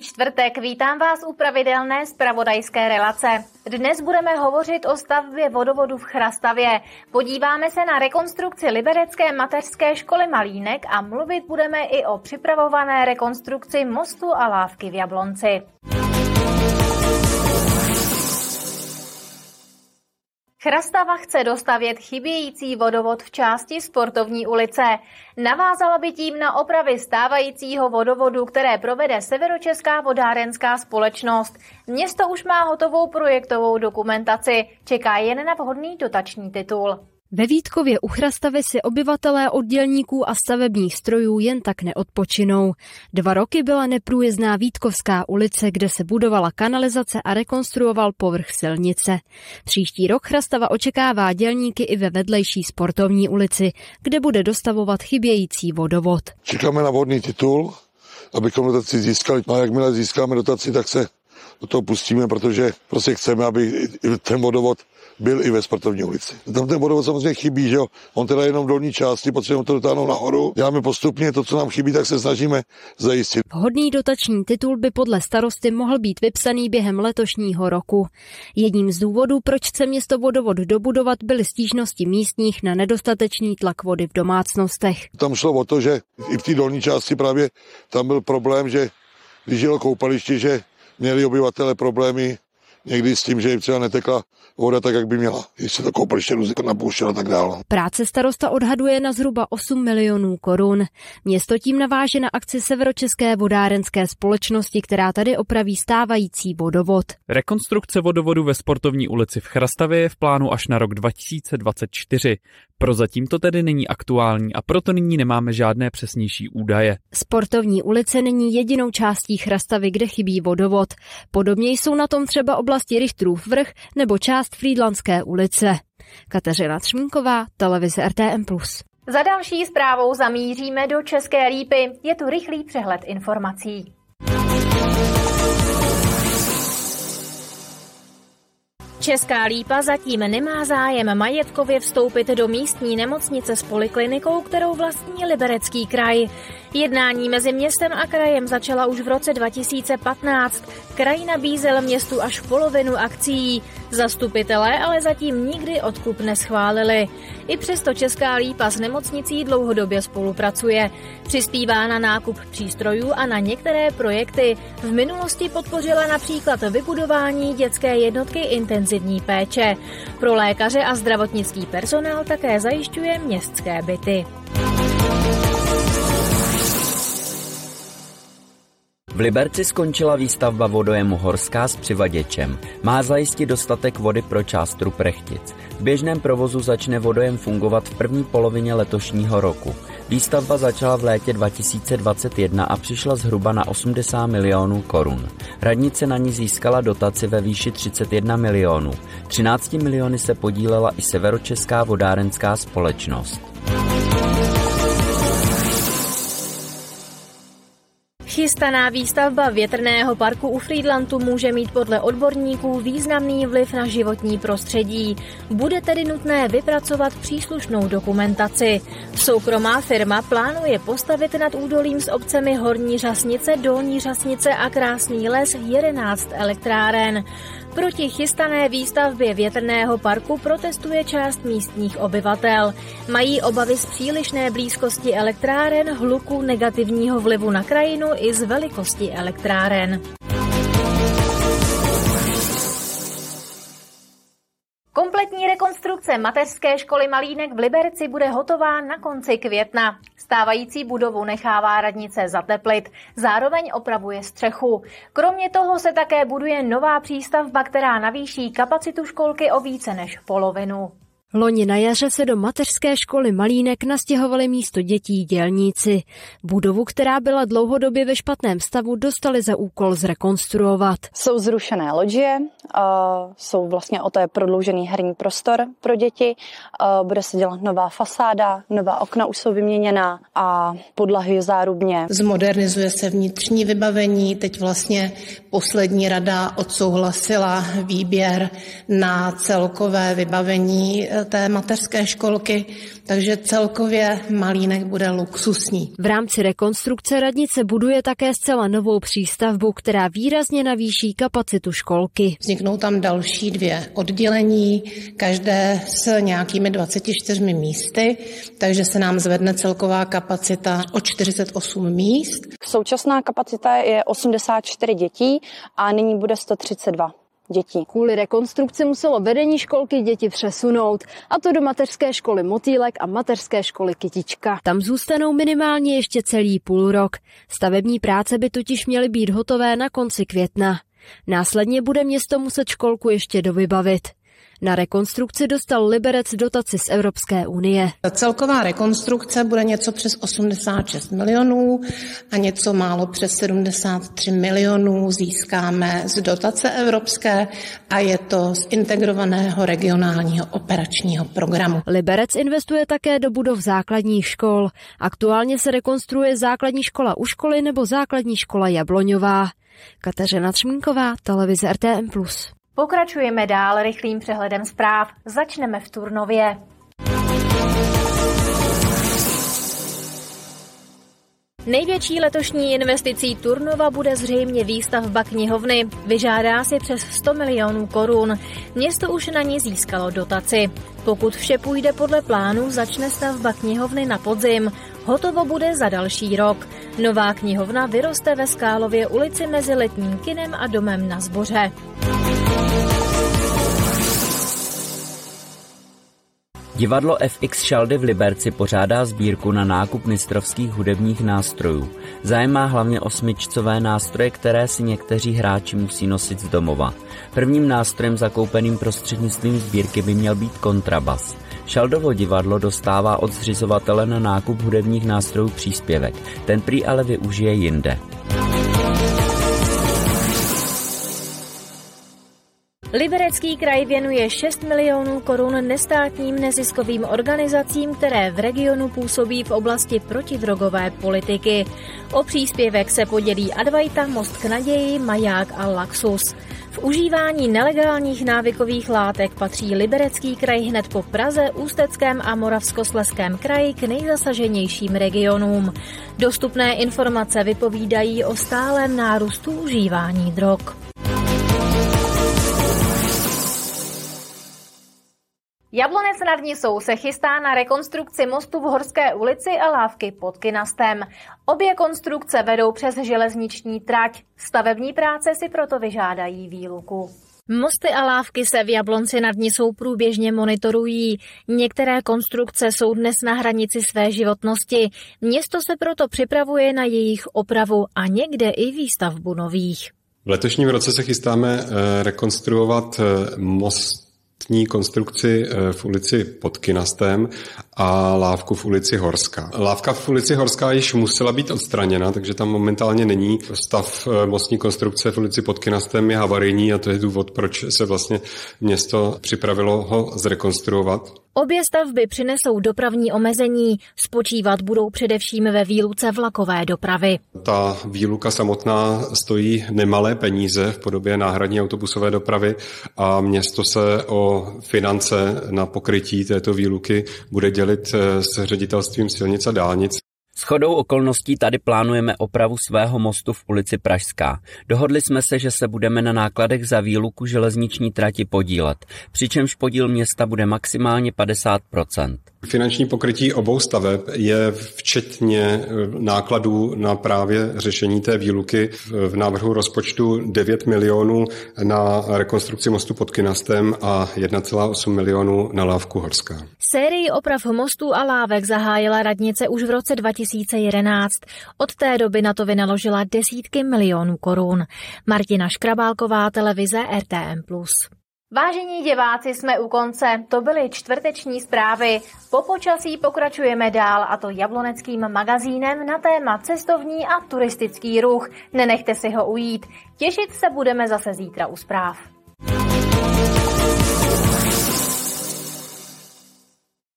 Čtvrtek, vítám vás u pravidelné spravodajské relace. Dnes budeme hovořit o stavbě vodovodu v Chrastavě. Podíváme se na rekonstrukci Liberecké mateřské školy Malínek a mluvit budeme i o připravované rekonstrukci mostu a lávky v Jablonci. Chrastava chce dostavět chybějící vodovod v části sportovní ulice. Navázala by tím na opravy stávajícího vodovodu, které provede Severočeská vodárenská společnost. Město už má hotovou projektovou dokumentaci, čeká jen na vhodný dotační titul. Ve Vítkově u Chrastavy si obyvatelé oddělníků a stavebních strojů jen tak neodpočinou. Dva roky byla neprůjezdná Vítkovská ulice, kde se budovala kanalizace a rekonstruoval povrch silnice. Příští rok Chrastava očekává dělníky i ve vedlejší sportovní ulici, kde bude dostavovat chybějící vodovod. Čekáme na vodný titul, abychom dotaci získali. A jakmile získáme dotaci, tak se do toho pustíme, protože prostě chceme, aby ten vodovod byl i ve sportovní ulici. Tam ten vodovod samozřejmě chybí, že jo? On teda jenom v dolní části, potřebujeme to dotáhnout nahoru. Děláme postupně to, co nám chybí, tak se snažíme zajistit. Vhodný dotační titul by podle starosty mohl být vypsaný během letošního roku. Jedním z důvodů, proč chce město vodovod dobudovat, byly stížnosti místních na nedostatečný tlak vody v domácnostech. Tam šlo o to, že i v té dolní části právě tam byl problém, že když koupaliště, že měli obyvatele problémy někdy s tím, že jim třeba netekla voda tak, jak by měla. Když se to koupaliště různě napouštělo a tak dále. Práce starosta odhaduje na zhruba 8 milionů korun. Město tím naváže na akci Severočeské vodárenské společnosti, která tady opraví stávající vodovod. Rekonstrukce vodovodu ve sportovní ulici v Chrastavě je v plánu až na rok 2024. Prozatím to tedy není aktuální a proto nyní nemáme žádné přesnější údaje. Sportovní ulice není jedinou částí Chrastavy, kde chybí vodovod. Podobně jsou na tom třeba oblasti Richtrův vrch nebo část Frýdlanské ulice. Kateřina Třmínková, televize RTM+. Za další zprávou zamíříme do České lípy. Je to rychlý přehled informací. Česká lípa zatím nemá zájem majetkově vstoupit do místní nemocnice s poliklinikou, kterou vlastní Liberecký kraj. Jednání mezi městem a krajem začala už v roce 2015. Kraj nabízel městu až polovinu akcí. Zastupitelé ale zatím nikdy odkup neschválili. I přesto Česká lípa s nemocnicí dlouhodobě spolupracuje. Přispívá na nákup přístrojů a na některé projekty. V minulosti podpořila například vybudování dětské jednotky intenzivní péče. Pro lékaře a zdravotnický personál také zajišťuje městské byty. V Liberci skončila výstavba vodojemu Horská s přivaděčem. Má zajistit dostatek vody pro část Ruprechtic. V běžném provozu začne vodojem fungovat v první polovině letošního roku. Výstavba začala v létě 2021 a přišla zhruba na 80 milionů korun. Radnice na ní získala dotaci ve výši 31 milionů. 13 miliony se podílela i Severočeská vodárenská společnost. Chystaná výstavba větrného parku u Friedlandu může mít podle odborníků významný vliv na životní prostředí. Bude tedy nutné vypracovat příslušnou dokumentaci. Soukromá firma plánuje postavit nad údolím s obcemi Horní Řasnice, Dolní Řasnice a Krásný les 11 elektráren. Proti chystané výstavbě větrného parku protestuje část místních obyvatel. Mají obavy z přílišné blízkosti elektráren, hluku, negativního vlivu na krajinu i z velikosti elektráren. Kompletní rekonstrukce mateřské školy Malínek v Liberci bude hotová na konci května. Stávající budovu nechává radnice zateplit, zároveň opravuje střechu. Kromě toho se také buduje nová přístavba, která navýší kapacitu školky o více než polovinu. Loni na jaře se do mateřské školy Malínek nastěhovali místo dětí dělníci. Budovu, která byla dlouhodobě ve špatném stavu, dostali za úkol zrekonstruovat. Jsou zrušené loďie, jsou vlastně o to je prodloužený herní prostor pro děti, bude se dělat nová fasáda, nová okna už jsou vyměněná a podlahy zárubně. Zmodernizuje se vnitřní vybavení, teď vlastně poslední rada odsouhlasila výběr na celkové vybavení té mateřské školky, takže celkově Malínek bude luxusní. V rámci rekonstrukce radnice buduje také zcela novou přístavbu, která výrazně navýší kapacitu školky. Vzniknou tam další dvě oddělení, každé s nějakými 24 místy, takže se nám zvedne celková kapacita o 48 míst. Současná kapacita je 84 dětí a nyní bude 132 dětí. Kvůli rekonstrukci muselo vedení školky děti přesunout, a to do mateřské školy Motýlek a mateřské školy Kytička. Tam zůstanou minimálně ještě celý půl rok. Stavební práce by totiž měly být hotové na konci května. Následně bude město muset školku ještě dovybavit. Na rekonstrukci dostal Liberec dotaci z Evropské unie. Celková rekonstrukce bude něco přes 86 milionů a něco málo přes 73 milionů získáme z dotace evropské a je to z integrovaného regionálního operačního programu. Liberec investuje také do budov základních škol. Aktuálně se rekonstruuje základní škola u školy nebo základní škola Jabloňová. Kateřina Třmínková, televize RTM+. Pokračujeme dál rychlým přehledem zpráv. Začneme v Turnově. Největší letošní investicí Turnova bude zřejmě výstavba knihovny. Vyžádá si přes 100 milionů korun. Město už na ní získalo dotaci. Pokud vše půjde podle plánu, začne stavba knihovny na podzim. Hotovo bude za další rok. Nová knihovna vyroste ve Skálově ulici mezi letním kinem a domem na Zboře. Divadlo FX Šaldy v Liberci pořádá sbírku na nákup mistrovských hudebních nástrojů. Zájem má hlavně o smyčcové nástroje, které si někteří hráči musí nosit z domova. Prvním nástrojem zakoupeným prostřednictvím sbírky by měl být kontrabas. Šaldovo divadlo dostává od zřizovatele na nákup hudebních nástrojů příspěvek. Ten prý ale využije jinde. Liberecký kraj věnuje 6 milionů korun nestátním neziskovým organizacím, které v regionu působí v oblasti protidrogové politiky. O příspěvek se podělí Advaita, Most k naději, Maják a Laxus. V užívání nelegálních návykových látek patří Liberecký kraj hned po Praze, Ústeckém a Moravskosleském kraji k nejzasaženějším regionům. Dostupné informace vypovídají o stálem nárůstu užívání drog. Jablonec nad Nisou se chystá na rekonstrukci mostu v Horské ulici a lávky pod Kinastem. Obě konstrukce vedou přes železniční trať. Stavební práce si proto vyžádají výluku. Mosty a lávky se v Jablonci nad Nisou průběžně monitorují. Některé konstrukce jsou dnes na hranici své životnosti. Město se proto připravuje na jejich opravu a někde i výstavbu nových. V letošním roce se chystáme eh, rekonstruovat eh, most tní konstrukci eh, v ulici pod Kinastem a lávku v ulici Horská. Lávka v ulici Horská již musela být odstraněna, takže tam momentálně není. Stav eh, mostní konstrukce v ulici pod Kinastem je havarijní a to je důvod, proč se vlastně město připravilo ho zrekonstruovat. Obě stavby přinesou dopravní omezení, spočívat budou především ve výluce vlakové dopravy. Ta výluka samotná stojí nemalé peníze v podobě náhradní autobusové dopravy a město se o finance na pokrytí této výluky bude dělit s ředitelstvím silnic a dálnic. S chodou okolností tady plánujeme opravu svého mostu v ulici Pražská. Dohodli jsme se, že se budeme na nákladech za výluku železniční trati podílet, přičemž podíl města bude maximálně 50%. Finanční pokrytí obou staveb je včetně eh, nákladů na právě řešení té výluky v návrhu rozpočtu 9 milionů na rekonstrukci mostu pod Kinastem a 1,8 milionů na lávku Horská. Sérii oprav mostů a lávek zahájila radnice už v roce 2011. Od té doby na to vynaložila desítky milionů korun. Martina Škrabálková, televize RTM+. Vážení diváci, jsme u konce. To byly čtvrteční zprávy. Po počasí pokračujeme dál a to jabloneckým magazínem na téma cestovní a turistický ruch. Nenechte si ho ujít. Těšit se budeme zase zítra u zpráv.